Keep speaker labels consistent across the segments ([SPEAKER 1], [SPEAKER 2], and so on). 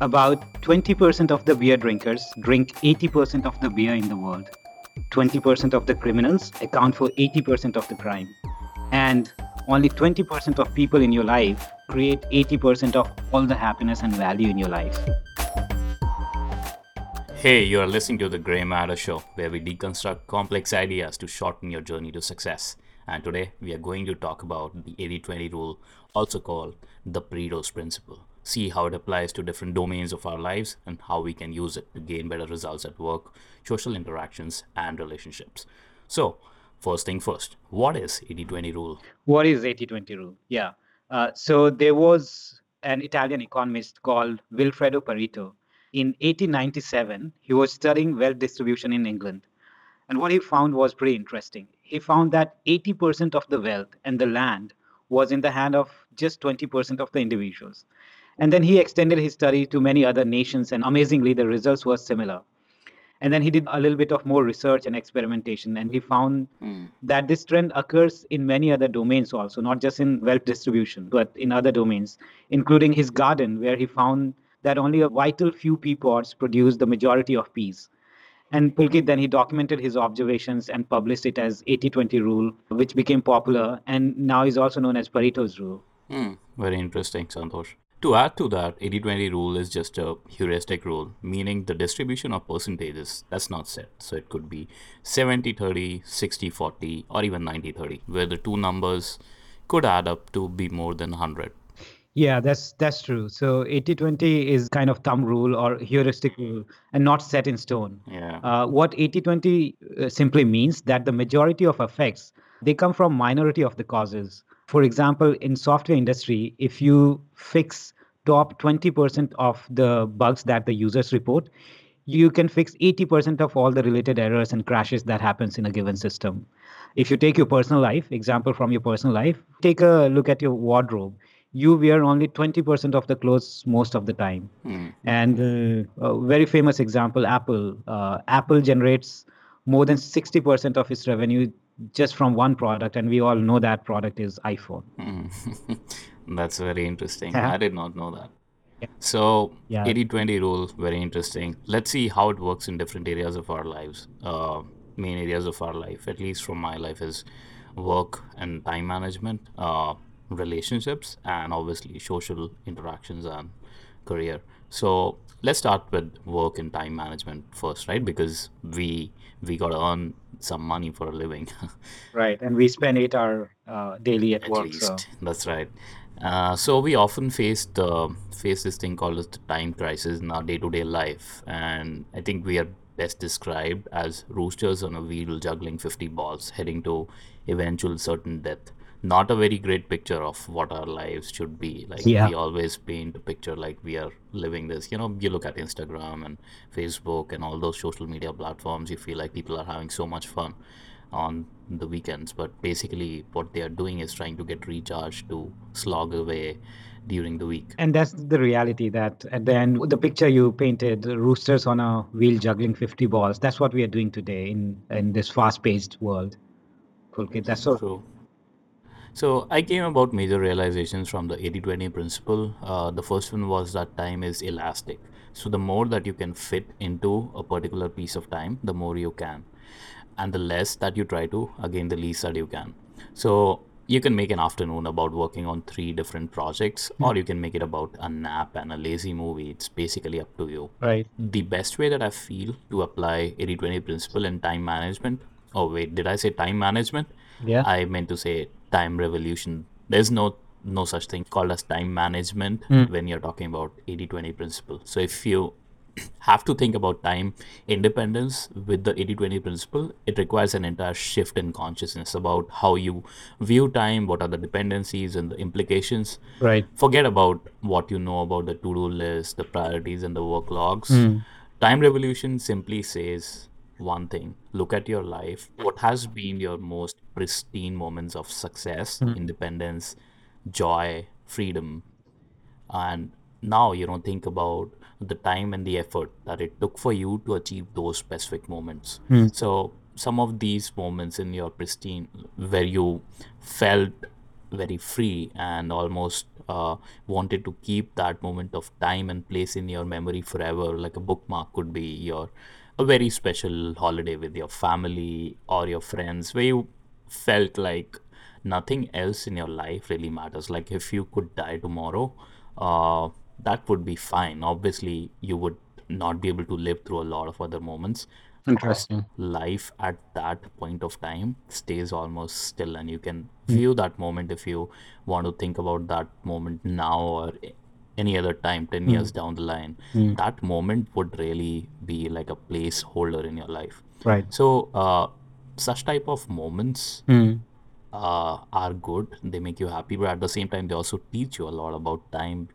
[SPEAKER 1] About 20% of the beer drinkers drink 80% of the beer in the world. 20% of the criminals account for 80% of the crime. And only 20% of people in your life create 80% of all the happiness and value in your life.
[SPEAKER 2] Hey, you are listening to the Gray Matter Show, where we deconstruct complex ideas to shorten your journey to success. And today we are going to talk about the 80 20 rule, also called the Pareto's Principle. See how it applies to different domains of our lives and how we can use it to gain better results at work, social interactions, and relationships. So, first thing first, what is 80 20 rule?
[SPEAKER 1] What is 80 20 rule? Yeah. Uh, so there was an Italian economist called Vilfredo Pareto in 1897, he was studying wealth distribution in England. And what he found was pretty interesting. He found that 80% of the wealth and the land was in the hand of just 20% of the individuals. And then he extended his study to many other nations, and amazingly, the results were similar. And then he did a little bit of more research and experimentation, and he found mm. that this trend occurs in many other domains also, not just in wealth distribution, but in other domains, including his garden, where he found that only a vital few pea pods produce the majority of peas. And Pulkit then he documented his observations and published it as 80-20 rule, which became popular and now is also known as Pareto's rule.
[SPEAKER 2] Hmm, very interesting, Santosh. To add to that, 80-20 rule is just a heuristic rule, meaning the distribution of percentages that's not set. So it could be 70-30, 60-40, or even 90-30, where the two numbers could add up to be more than 100.
[SPEAKER 1] Yeah, that's that's true. So 80-20 is kind of thumb rule or heuristic rule and not set in stone.
[SPEAKER 2] Yeah.
[SPEAKER 1] Uh, what 80-20 uh, simply means that the majority of effects they come from minority of the causes. For example, in software industry, if you fix top 20% of the bugs that the users report, you can fix 80% of all the related errors and crashes that happens in a given system. If you take your personal life, example from your personal life, take a look at your wardrobe you wear only 20% of the clothes most of the time. Mm. And uh, a very famous example, Apple. Uh, Apple generates more than 60% of its revenue just from one product, and we all know that product is iPhone.
[SPEAKER 2] Mm. That's very interesting. Yeah. I did not know that. Yeah. So, 80 20 rule, very interesting. Let's see how it works in different areas of our lives. Uh, main areas of our life, at least from my life, is work and time management. Uh, relationships and obviously social interactions and career so let's start with work and time management first right? Because we we got to earn some money for a living.
[SPEAKER 1] Right and we spend eight hour uh, daily at,
[SPEAKER 2] at
[SPEAKER 1] work
[SPEAKER 2] least. So. that's right. Uh, so we often face the face this thing called the time crisis in our day-to-day life. And i think we are best described as roosters on a wheel juggling 50 balls heading to eventual certain death not a very great picture of what our lives should be. Like yeah. we always paint a picture like we are living this. You know, you look at Instagram and Facebook and all those social media platforms, you feel like people are having so much fun on the weekends, but basically what they are doing is trying to get recharged to slog away during the week.
[SPEAKER 1] And that's the reality that at the end, the picture you painted, roosters on a wheel juggling 50 balls, that's what we are doing today in, in this fast paced world. Pulkit, that's so
[SPEAKER 2] true. So I came about major realizations from the 80-20 principle. Uh, the first one was that time is elastic. So the more that you can fit into a particular piece of time, the more you can. And the less that you try to, again, the least that you can. So you can make an afternoon about working on three different projects, mm. or you can make it about a nap and a lazy movie. It's basically up to you.
[SPEAKER 1] Right.
[SPEAKER 2] The best way that I feel to apply 80 20 principle in time management. Oh, wait, did I say time management?
[SPEAKER 1] Yeah.
[SPEAKER 2] I meant to say time revolution. There's no no such thing called as time management mm. when you're talking about 80-20 principle. So if you have to think about time independence with the 80-20 principle, it requires an entire shift in consciousness about how you view time, what are the dependencies and the implications.
[SPEAKER 1] Right.
[SPEAKER 2] Forget about what you know about the to-do list, the priorities and the work logs. Mm. Time revolution simply says one thing look at your life what has been your most pristine moments of success mm-hmm. independence joy freedom and now you don't think about the time and the effort that it took for you to achieve those specific moments mm-hmm. so some of these moments in your pristine where you felt very free and almost uh, wanted to keep that moment of time and place in your memory forever like a bookmark could be your a very special holiday with your family or your friends where you felt like nothing else in your life really matters. Like if you could die tomorrow uh, that would be fine. Obviously you would not be able to live through a lot of other moments.
[SPEAKER 1] Interesting.
[SPEAKER 2] life at that point of time stays almost still and you can view that moment if you want to think about that moment now or any other time 10 years down the line that moment would really be like a placeholder in your life.
[SPEAKER 1] Right.
[SPEAKER 2] so uh, such type of moments
[SPEAKER 1] Mm.
[SPEAKER 2] uh, are good. They make you happy but at the same time they also teach you a lot about time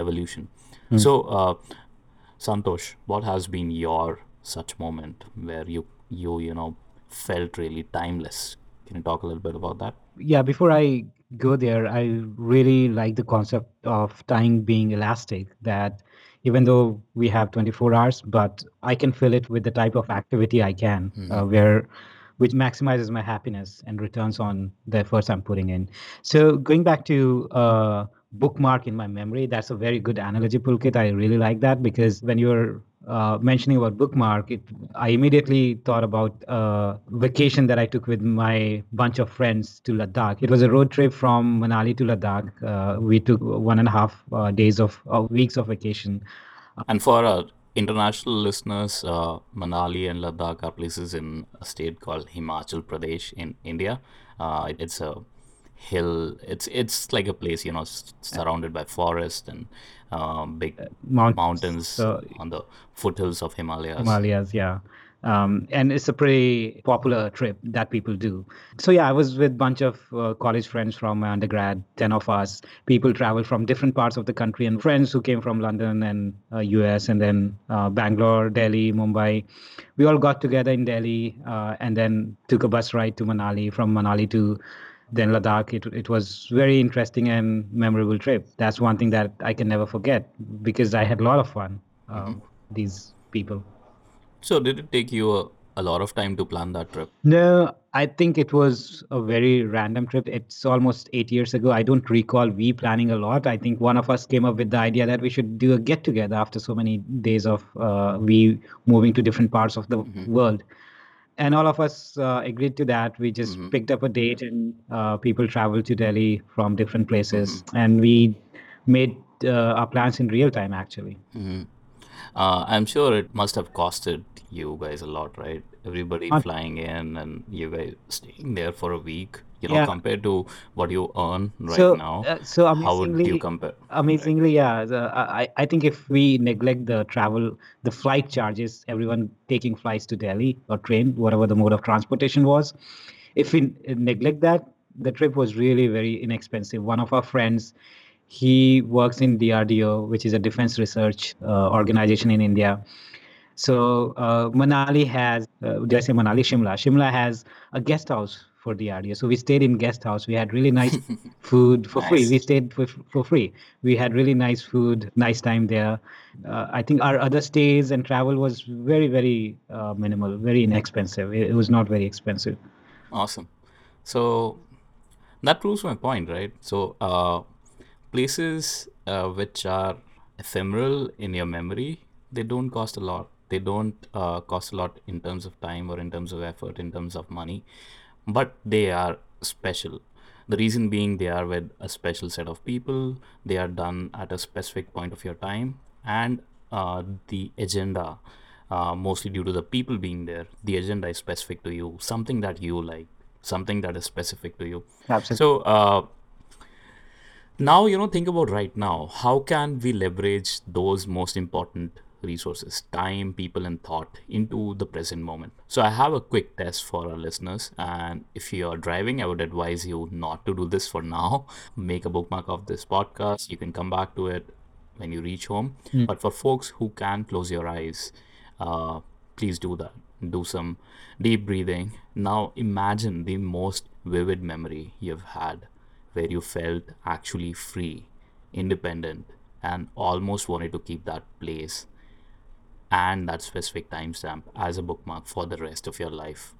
[SPEAKER 2] revolution. So uh, santosh what has been your such moment where you you you know felt really timeless can you talk a little bit about that
[SPEAKER 1] Yeah, before I go there, I really like the concept of time being elastic, that even though we have 24 hours, but I can fill it with the type of activity I can, uh, where which maximizes my happiness and returns on the efforts I'm putting in. So going back to uh, bookmark in my memory, that's a very good analogy, Pulkit. I really like that because when you're uh, mentioning about bookmark, it, I immediately thought about a vacation that I took with my bunch of friends to Ladakh. It was a road trip from Manali to Ladakh. Uh, we took one and a half uh, days of uh, weeks of vacation.
[SPEAKER 2] and for our international listeners uh, manali and ladakh are places in a state called himachal pradesh in india uh, it- it's a hill it's it's like a place you know s- surrounded by forest and um, big
[SPEAKER 1] Mount-
[SPEAKER 2] mountains
[SPEAKER 1] so-
[SPEAKER 2] on the foothills of himalayas
[SPEAKER 1] Himalayas, yeah. Um, and it's a pretty popular trip that people do. So yeah, I was with a bunch of uh, college friends from my undergrad, 10 of us. People travel from different parts of the country and friends who came from London and uh, US and then uh, Bangalore, Delhi, Mumbai. We all got together in Delhi uh, and then took a bus ride to Manali, from Manali to then Ladakh. It, it was very interesting and memorable trip. That's one thing that I can never forget because I had a lot of fun. Um, These people.
[SPEAKER 2] so did it take you a, a lot of time to plan that trip
[SPEAKER 1] No, I think it was a very random trip. It's almost eight years ago. I don't recall we planning a lot. I think one of us came up with the idea that we should do a get together after so many days of uh, we moving to different parts of the world. And all of us uh, agreed to that. We just picked up a date, and uh, people traveled to Delhi from different places, and we made uh, our plans in real time, actually.
[SPEAKER 2] Uh, i'm sure it must have costed you guys a lot right everybody flying in and you guys staying there for a week you know
[SPEAKER 1] Yeah.
[SPEAKER 2] compared to what you earn right
[SPEAKER 1] so,
[SPEAKER 2] now
[SPEAKER 1] uh, so
[SPEAKER 2] how would you compare
[SPEAKER 1] amazingly, yeah. The, I, I think if we neglect the travel, the flight charges, everyone taking flights to Delhi or train, whatever the mode of transportation was, if we neglect that, the trip was really very inexpensive. One of our friends, he works in DRDO, which is a defense research uh, organization in India. So uh, Manali has, uh, did I say Manali? Shimla. Shimla has a guest house for area. So we stayed in guest house. We had really nice food for free. We stayed for, for free. We had really nice food, nice time there. Uh, I think our other stays and travel was very, very uh, minimal, very inexpensive. It, it was not very expensive.
[SPEAKER 2] Awesome. So that proves my point, right? So uh, places uh, which are ephemeral in your memory, they don't cost a lot. They don't uh, cost a lot in terms of time or in terms of effort, in terms of money, but they are special. The reason being they are with a special set of people, they are done at a specific point of your time, and uh, the agenda, uh, mostly due to the people being there, the agenda is specific to you, something that you like, something that is specific to you.
[SPEAKER 1] Absolutely.
[SPEAKER 2] So, uh, now you know think about right now. How can we leverage those most important resources time people and thought into the present moment? So i have a quick test for our listeners and if you are driving i would advise you not to do this for now. Make a bookmark of this podcast. You can come back to it when you reach home. But for folks who can close your eyes. Uh, please do that. Do some deep breathing. Now imagine the most vivid memory you've had where you felt actually free, independent, and almost wanted to keep that place and that specific timestamp as a bookmark for the rest of your life.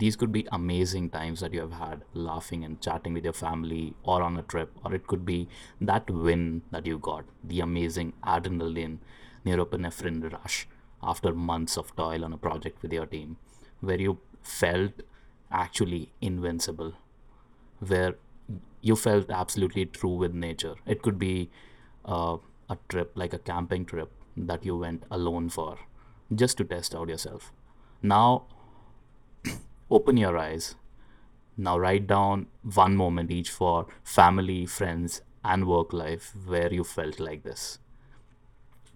[SPEAKER 2] these could be amazing times that you have had laughing and chatting with your family or on a trip or it could be that win that you got the amazing adrenaline norepinephrine rush after months of toil on a project with your team where you felt actually invincible where you felt absolutely true with nature it could be uh, a trip like a camping trip that you went alone for just to test out yourself now open your eyes. Now write down one moment each for family, friends, and work life where you felt like this.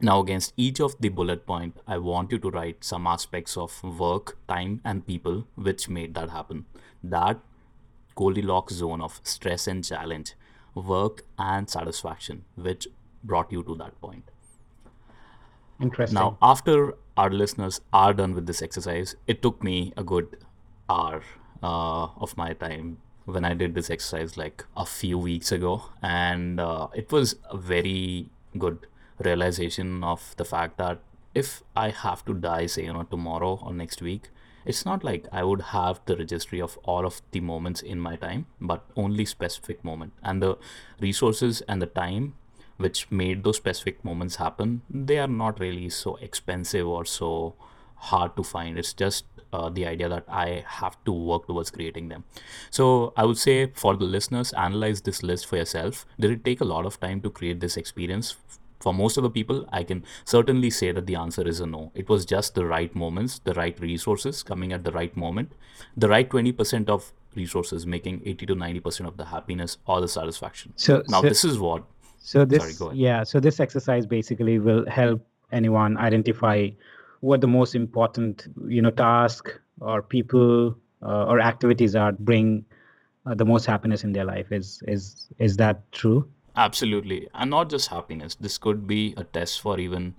[SPEAKER 2] Now, against each of the bullet point, I want you to write some aspects of work, time, and people which made that happen. That Goldilocks zone of stress and challenge, work and satisfaction, which brought you to that point.
[SPEAKER 1] Interesting.
[SPEAKER 2] Now, after our listeners are done with this exercise, it took me a good hour uh, of my time when I did this exercise like a few weeks ago, and uh, it was a very good realization of the fact that if I have to die, say, you know, tomorrow or next week, it's not like I would have the registry of all of the moments in my time, but only specific moment and the resources and the time which made those specific moments happen. They are not really so expensive or so hard to find. It's just uh, the idea that I have to work towards creating them. So I would say for the listeners, analyze this list for yourself. Did it take a lot of time to create this experience? For most of the people, I can certainly say that the answer is a no. It was just the right moments, the right resources coming at the right moment, the right 20% of resources making 80 to 90% of the happiness or the satisfaction.
[SPEAKER 1] So
[SPEAKER 2] now,
[SPEAKER 1] so,
[SPEAKER 2] this is what.
[SPEAKER 1] so
[SPEAKER 2] Sorry,
[SPEAKER 1] this
[SPEAKER 2] go ahead.
[SPEAKER 1] yeah, so this exercise basically will help anyone identify what the most important you know task or people uh, or activities are bring uh, the most happiness in their life. Is is is that true?
[SPEAKER 2] Absolutely. And not just happiness. This could be a test for even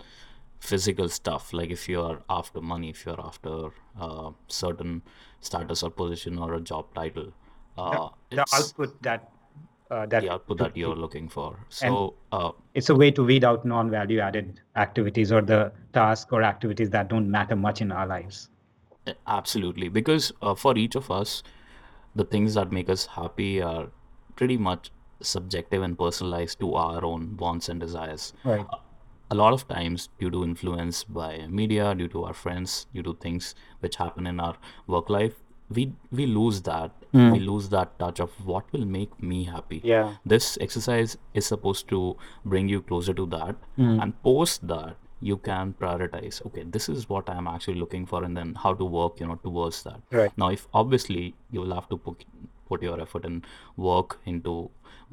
[SPEAKER 2] physical stuff. Like if you're after money, if you're after uh, certain status or position or a job title,
[SPEAKER 1] The,
[SPEAKER 2] uh,
[SPEAKER 1] the
[SPEAKER 2] it's
[SPEAKER 1] output that uh, that
[SPEAKER 2] the output that you're looking for. So, uh,
[SPEAKER 1] it's a way to weed out non-value added activities or the task or activities that don't matter much in our lives.
[SPEAKER 2] absolutely. Because uh, for each of us, the things that make us happy are pretty much subjective and personalized to our own wants and desires.
[SPEAKER 1] Right.
[SPEAKER 2] a lot of times due to influence by media due to our friends due to things which happen in our work life we we lose that we
[SPEAKER 1] Mm.
[SPEAKER 2] lose that touch of what will make me happy
[SPEAKER 1] Yeah.
[SPEAKER 2] this exercise is supposed to bring you closer to that
[SPEAKER 1] Mm.
[SPEAKER 2] and post that you can prioritize okay this is what i'm actually looking for and then how to work you know towards that
[SPEAKER 1] Right.
[SPEAKER 2] now if obviously you will have to put put your effort and work into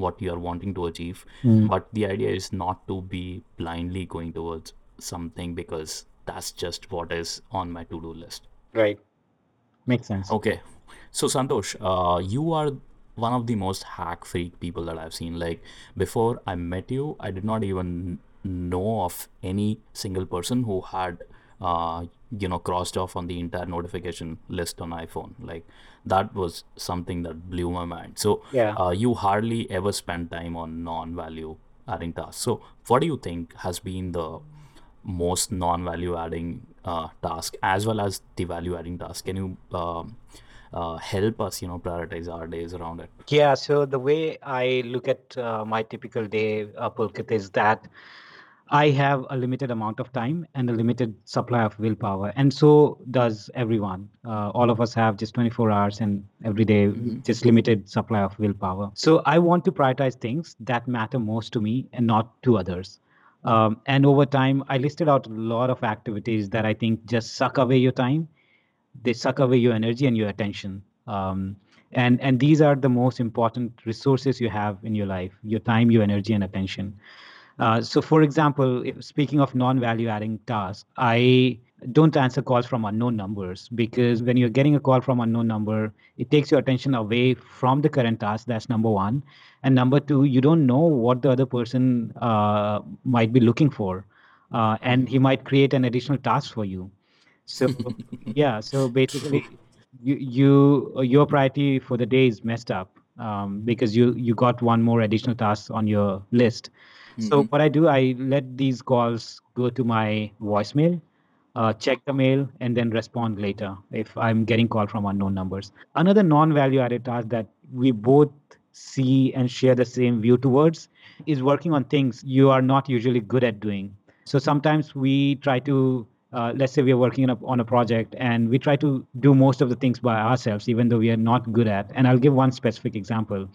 [SPEAKER 2] what you are wanting to achieve
[SPEAKER 1] Mm.
[SPEAKER 2] but the idea is not to be blindly going towards something because that's just what is on my to-do list
[SPEAKER 1] Right. Makes sense.
[SPEAKER 2] okay so santosh uh, you are one of the most hack freak people that i've seen like before i met you i did not even know of any single person who had uh, you know crossed off on the entire notification list on iphone. Like that was something that blew my mind. So
[SPEAKER 1] Yeah.
[SPEAKER 2] uh, you hardly ever spend time on non-value adding tasks. So what do you think has been the most non-value adding uh, task as well as the value adding task? Can you um, uh, help us you know prioritize our days around it?
[SPEAKER 1] Yeah, so the way I look at uh, my typical day, uh, Pulkit, is that I have a limited amount of time and a limited supply of willpower, and so does everyone. Uh, all of us have just 24 hours and every day
[SPEAKER 2] hmm
[SPEAKER 1] just limited supply of willpower. So I want to prioritize things that matter most to me and not to others. Um, and over time, I listed out a lot of activities that I think just suck away your time they suck away your energy and your attention um, and and these are the most important resources you have in your life your time your energy and attention uh, so for example if, speaking of non-value adding tasks i don't answer calls from unknown numbers because when you're getting a call from unknown number it takes your attention away from the current task. That's number one. And number two you don't know what the other person uh, might be looking for uh, and he might create an additional task for you. So yeah, so basically, you you uh, your priority for the day is messed up um, because you you got one more additional task on your list. So
[SPEAKER 2] hmm
[SPEAKER 1] what I do, I let these calls go to my voicemail, uh, check the mail, and then respond later if I'm getting call from unknown numbers. Another non-value added task that we both see and share the same view towards is working on things you are not usually good at doing. So sometimes we try to uh, let's say we are working on a, on a project and we try to do most of the things by ourselves even though we are not good at and i'll give one specific example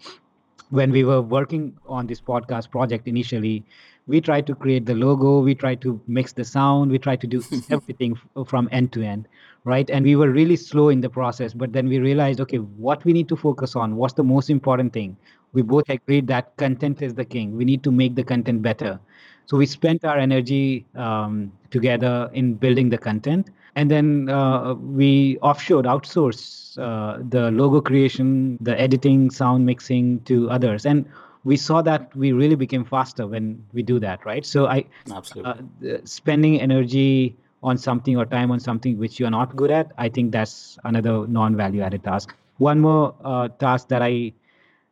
[SPEAKER 1] when we were working on this podcast project initially we tried to create the logo we tried to mix the sound we tried to do everything from end to end right? And we were really slow in the process but then we realized okay what we need to focus on what's the most important thing? We both agreed that content is the king. We need to make the content better so we spent our energy um, together in building the content. And then uh, we offshored outsourced uh, the logo creation the editing sound mixing to others. And we saw that we really became faster when we do that right? So i
[SPEAKER 2] absolutely.
[SPEAKER 1] uh, spending energy on something or time on something which you're not good at i think that's another non-value added task. One more uh, task that i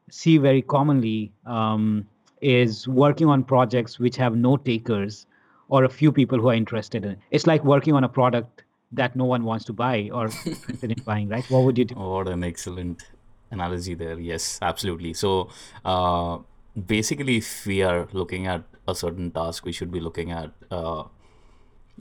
[SPEAKER 1] see very commonly um, is working on projects which have no takers or a few people who are interested in it. It's like working on a product that no one wants to buy or interested in buying, right? What would you do?
[SPEAKER 2] what an excellent analogy there yes absolutely so uh, basically if we are looking at a certain task we should be looking at uh,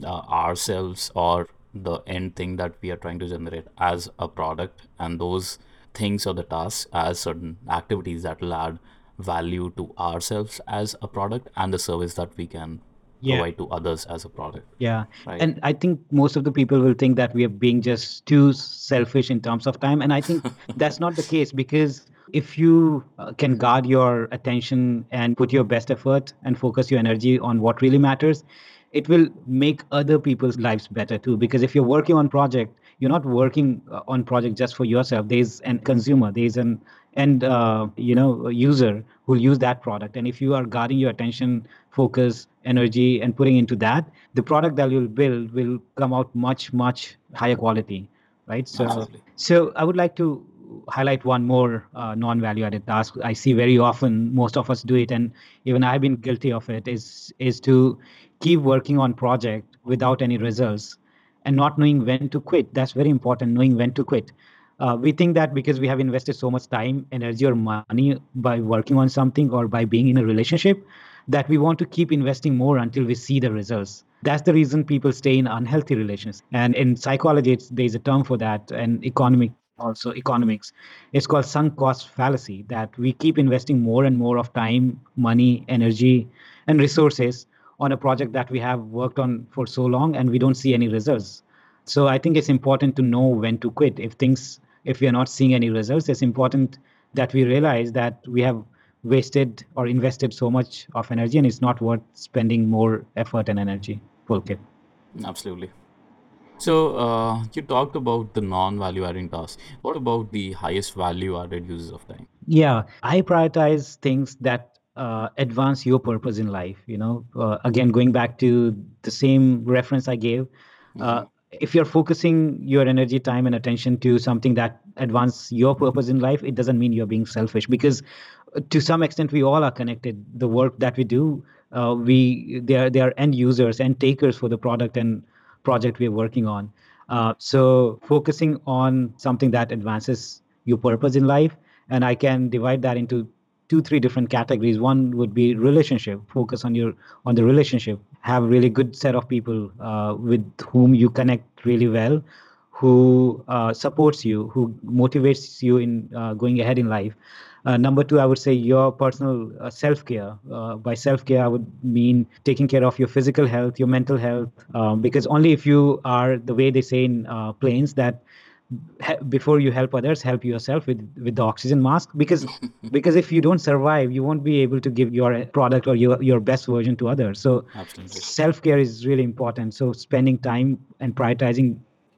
[SPEAKER 2] uh, ourselves or the end thing that we are trying to generate as a product and those things or the tasks as certain activities that will add value to ourselves as a product and the service that we can
[SPEAKER 1] Yeah.
[SPEAKER 2] provide to others as a product
[SPEAKER 1] Yeah.
[SPEAKER 2] right
[SPEAKER 1] And I think most of the people will think that we are being just too selfish in terms of time. And I think that's not the case because if you uh, can guard your attention and put your best effort and focus your energy on what really matters, it will make other people's lives better too. Because if you're working on project, you're not working uh, on project just for yourself. There's an consumer, there's an end uh, you know user who'll use that product. And if you are guarding your attention, focus, energy, and putting into that, the product that you'll build will come out much much higher quality, right? So
[SPEAKER 2] absolutely
[SPEAKER 1] so I would like to highlight one more uh, non-value added task I see very often. Most of us do it, and even I've been guilty of it. Is is to keep working on project without any results and not knowing when to quit. That's very important. Knowing when to quit. Uh, we think that because we have invested so much time, energy, or money by working on something or by being in a relationship, that we want to keep investing more until we see the results. That's the reason people stay in unhealthy relations. And in psychology, there's a term for that, and economic also economics. It's called sunk cost fallacy. That we keep investing more and more of time, money, energy, and resources on a project that we have worked on for so long, and we don't see any results. So I think it's important to know when to quit. If things, if we are not seeing any results, it's important that we realize that we have wasted or invested so much of energy and it's not worth spending more effort and energy. Pulkit.
[SPEAKER 2] absolutely so uh, you talked about the non-value adding tasks what about the highest value added uses of time
[SPEAKER 1] Yeah, I prioritize things that uh, advance your purpose in life. You know, uh, again, going back to the same reference I gave, uh, if you're focusing your energy, time, and attention to something that advance your purpose in life, it doesn't mean you're being selfish because uh, to some extent we all are connected. The work that we do, uh, we they are they are end users and takers for the product and project we're working on. Uh, so focusing on something that advances your purpose in life and i can divide that into two three different categories one would be relationship focus on your on the relationship have really good set of people uh, with whom you connect really well who uh, supports you who motivates you in uh, going ahead in life uh, number two, I would say your personal uh, self care. Uh, by self care, I would mean taking care of your physical health, your mental health, um, because only if you are the way they say in planes that before you help others, help yourself with with the oxygen mask. Because because if you don't survive, you won't be able to give your product or your your best version to others. So
[SPEAKER 2] absolutely
[SPEAKER 1] self care is really important. So spending time and prioritizing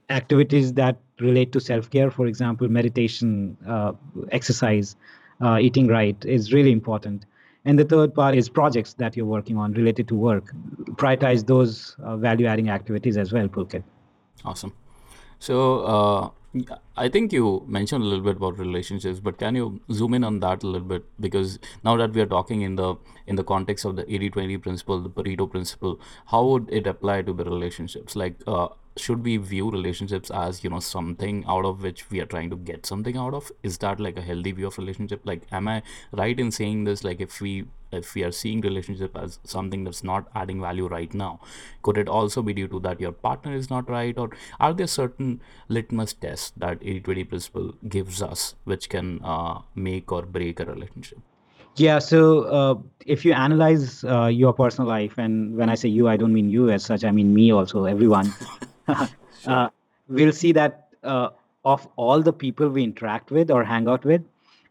[SPEAKER 1] activities that relate to self care, for example, meditation, uh, exercise, uh, eating right, is really important. And the third part is projects that you're working on related to work. Prioritize those uh, value adding activities as well, Pulkit.
[SPEAKER 2] awesome So uh, I think you mentioned a little bit about relationships, but can you zoom in on that a little bit? Because now that we are talking in the in the context of the 80-20 principle, the Pareto principle, how would it apply to the relationships? Like, uh, should we view relationships as you know something out of which we are trying to get something out of? Is that like a healthy view of relationship? Like, am I right in saying this? Like, if we if we are seeing relationship as something that's not adding value right now could it also be due to that your partner is not right or are there certain litmus tests that 80-20 principle gives us which can uh, make or break a relationship
[SPEAKER 1] Yeah, so uh, if you analyze uh, your personal life, and when I say you, I don't mean you as such, I mean me also, everyone, uh, we'll see that uh, of all the people we interact with or hang out with,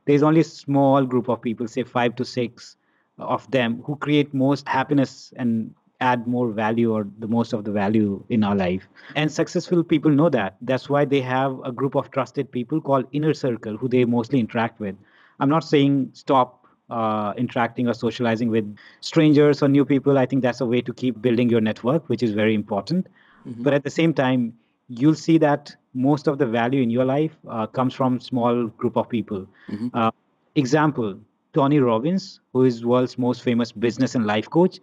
[SPEAKER 1] there's only a small group of people, say five to six of them, who create most happiness and add more value or the most of the value in our life. And successful people know that. That's why they have a group of trusted people called inner circle who they mostly interact with. I'm not saying stop uh, interacting or socializing with strangers or new people. I think that's a way to keep building your network, which is very important. But at the same time, you'll see that most of the value in your life uh, comes from small group of people. Uh, example: Tony Robbins, who is world's most famous business and life coach.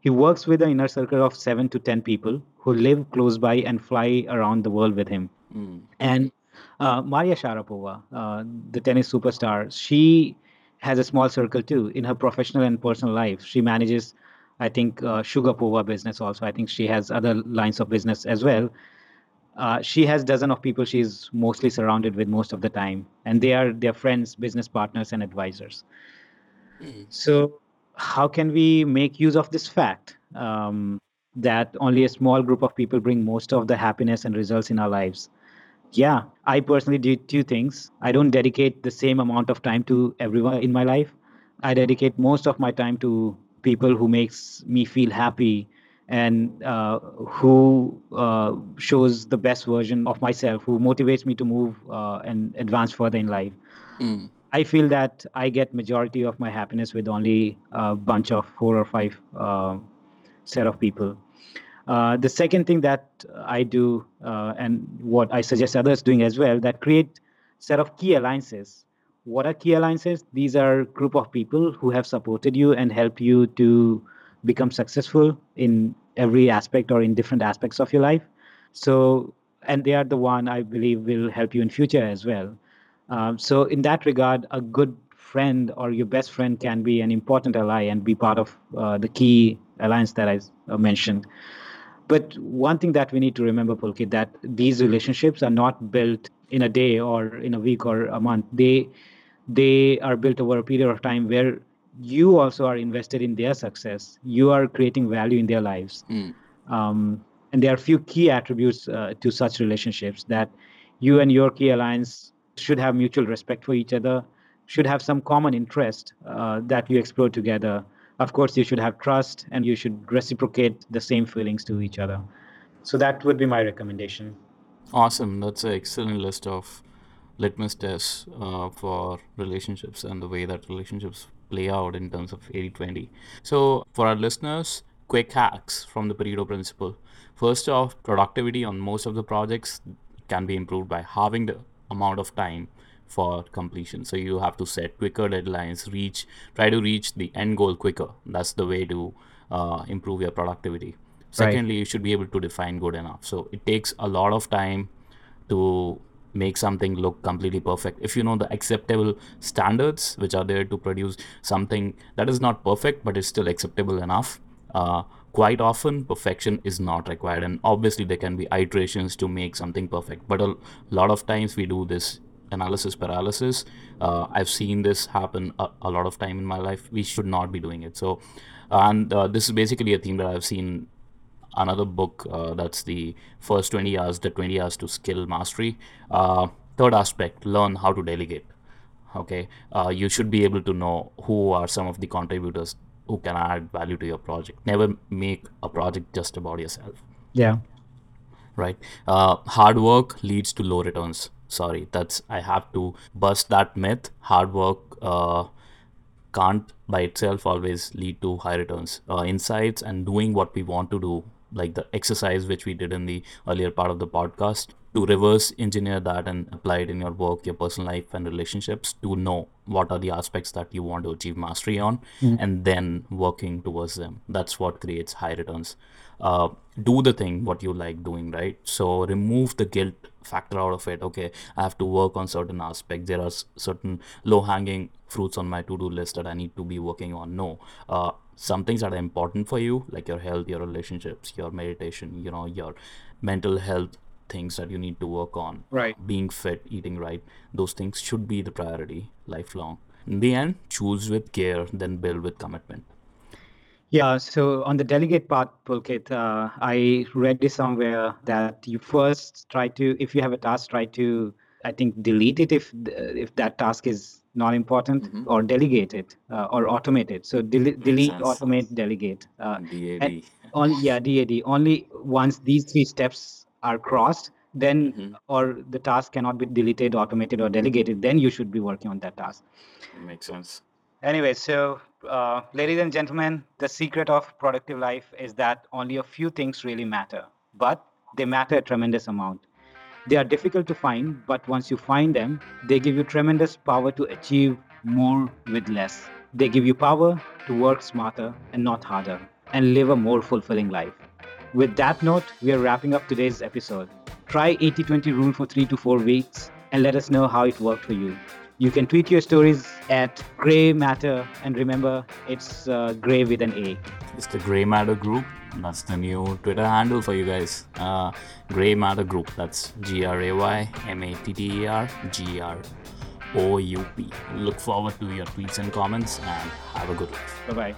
[SPEAKER 1] He works with an inner circle of seven to ten people who live close by and fly around the world with him. And uh, Maria Sharapova, uh, the tennis superstar, she has a small circle too in her professional and personal life. She manages, I think, uh, Sugarpova business also. I think she has other lines of business as well. Uh, she has dozen of people she's mostly surrounded with most of the time, and they are their friends, business partners, and advisors. So, how can we make use of this fact um, that only a small group of people bring most of the happiness and results in our lives? Yeah, I personally do two things. I don't dedicate the same amount of time to everyone in my life. I dedicate most of my time to people who makes me feel happy and uh, who uh, shows the best version of myself, who motivates me to move uh, and advance further in life. I feel that I get majority of my happiness with only a bunch of four or five uh, set of people. Uh, the second thing that I do, uh, and what I suggest others doing as well, that create set of key alliances. What are key alliances? These are group of people who have supported you and helped you to become successful in every aspect or in different aspects of your life. So, and they are the one I believe will help you in future as well. Um, so, in that regard, a good friend or your best friend can be an important ally and be part of uh, the key alliance that I uh, mentioned. But one thing that we need to remember, Pulkit, that these relationships are not built in a day or in a week or a month. They they are built over a period of time where you also are invested in their success. You are creating value in their lives. Um, and there are a few key attributes uh, to such relationships that you and your key alliance should have mutual respect for each other, should have some common interest uh, that you explore together. Of course, you should have trust and you should reciprocate the same feelings to each other. So that would be my recommendation.
[SPEAKER 2] Awesome. That's an excellent list of litmus tests uh, for relationships and the way that relationships play out in terms of 80-20. So for our listeners, quick hacks from the Pareto principle. First off, productivity on most of the projects can be improved by halving the amount of time for completion. So you have to set quicker deadlines, reach, try to reach the end goal quicker. That's the way to uh, improve your productivity.
[SPEAKER 1] Right.
[SPEAKER 2] Secondly, you should be able to define good enough. So it takes a lot of time to make something look completely perfect. If you know the acceptable standards which are there to produce something that is not perfect but is still acceptable enough, uh, quite often perfection is not required. And obviously, there can be iterations to make something perfect, but a lot of times we do this analysis paralysis. Uh, I've seen this happen a, a lot of time in my life. We should not be doing it. So, and uh, this is basically a theme that I've seen another book uh, that's the first 20 hours the 20 hours to skill mastery. Uh, third aspect learn how to delegate. Okay uh, you should be able to know who are some of the contributors who can add value to your project. Never make a project just about yourself.
[SPEAKER 1] Yeah.
[SPEAKER 2] right? Uh, hard work leads to low returns. Sorry that's i have to bust that myth. Hard work uh, can't by itself always lead to high returns. Uh, insights and doing what we want to do, like the exercise which we did in the earlier part of the podcast, to reverse engineer that and apply it in your work, your personal life, and relationships to know what are the aspects that you want to achieve mastery on mm-hmm. and then working towards them. That's what creates high returns. Uh, do the thing what you like doing, right? So remove the guilt factor out of it. Okay, I have to work on certain aspects. There are certain low hanging fruits on my to do list that I need to be working on. No. Uh, some things that are important for you, like your health, your relationships, your meditation, you know, your mental health things that you need to work on
[SPEAKER 1] Right.
[SPEAKER 2] being fit eating right those things should be the priority lifelong in the end choose with care then build with commitment
[SPEAKER 1] Yeah, so on the delegate part, Pulkit, uh, I read this somewhere that you first try to, if you have a task, try to, I think, delete it if if that task is not important, or delegate it uh, or automate it. So del- delete,
[SPEAKER 2] sense.
[SPEAKER 1] automate, delegate. Uh,
[SPEAKER 2] DAD.
[SPEAKER 1] on yeah, DAD. Only once these three steps are crossed, then or the task cannot be deleted, automated, or delegated, then you should be working on that task.
[SPEAKER 2] makes sense
[SPEAKER 1] Anyway, so uh, ladies and gentlemen, the secret of productive life is that only a few things really matter, but they matter a tremendous amount. They are difficult to find, but once you find them, they give you tremendous power to achieve more with less. They give you power to work smarter and not harder and live a more fulfilling life. With that note, we are wrapping up today's episode. Try 80 20 rule for three to four weeks and let us know how it worked for you. You can tweet your stories at Gray Matter, and remember, it's uh, Gray with an A.
[SPEAKER 2] it's the gray matter group. That's the new twitter handle for you guys. Uh, gray matter group. That's g-r-a-y-m-a-t-t-e-r g-r-o-u-p look forward to your tweets and comments and have a good life.
[SPEAKER 1] Bye bye.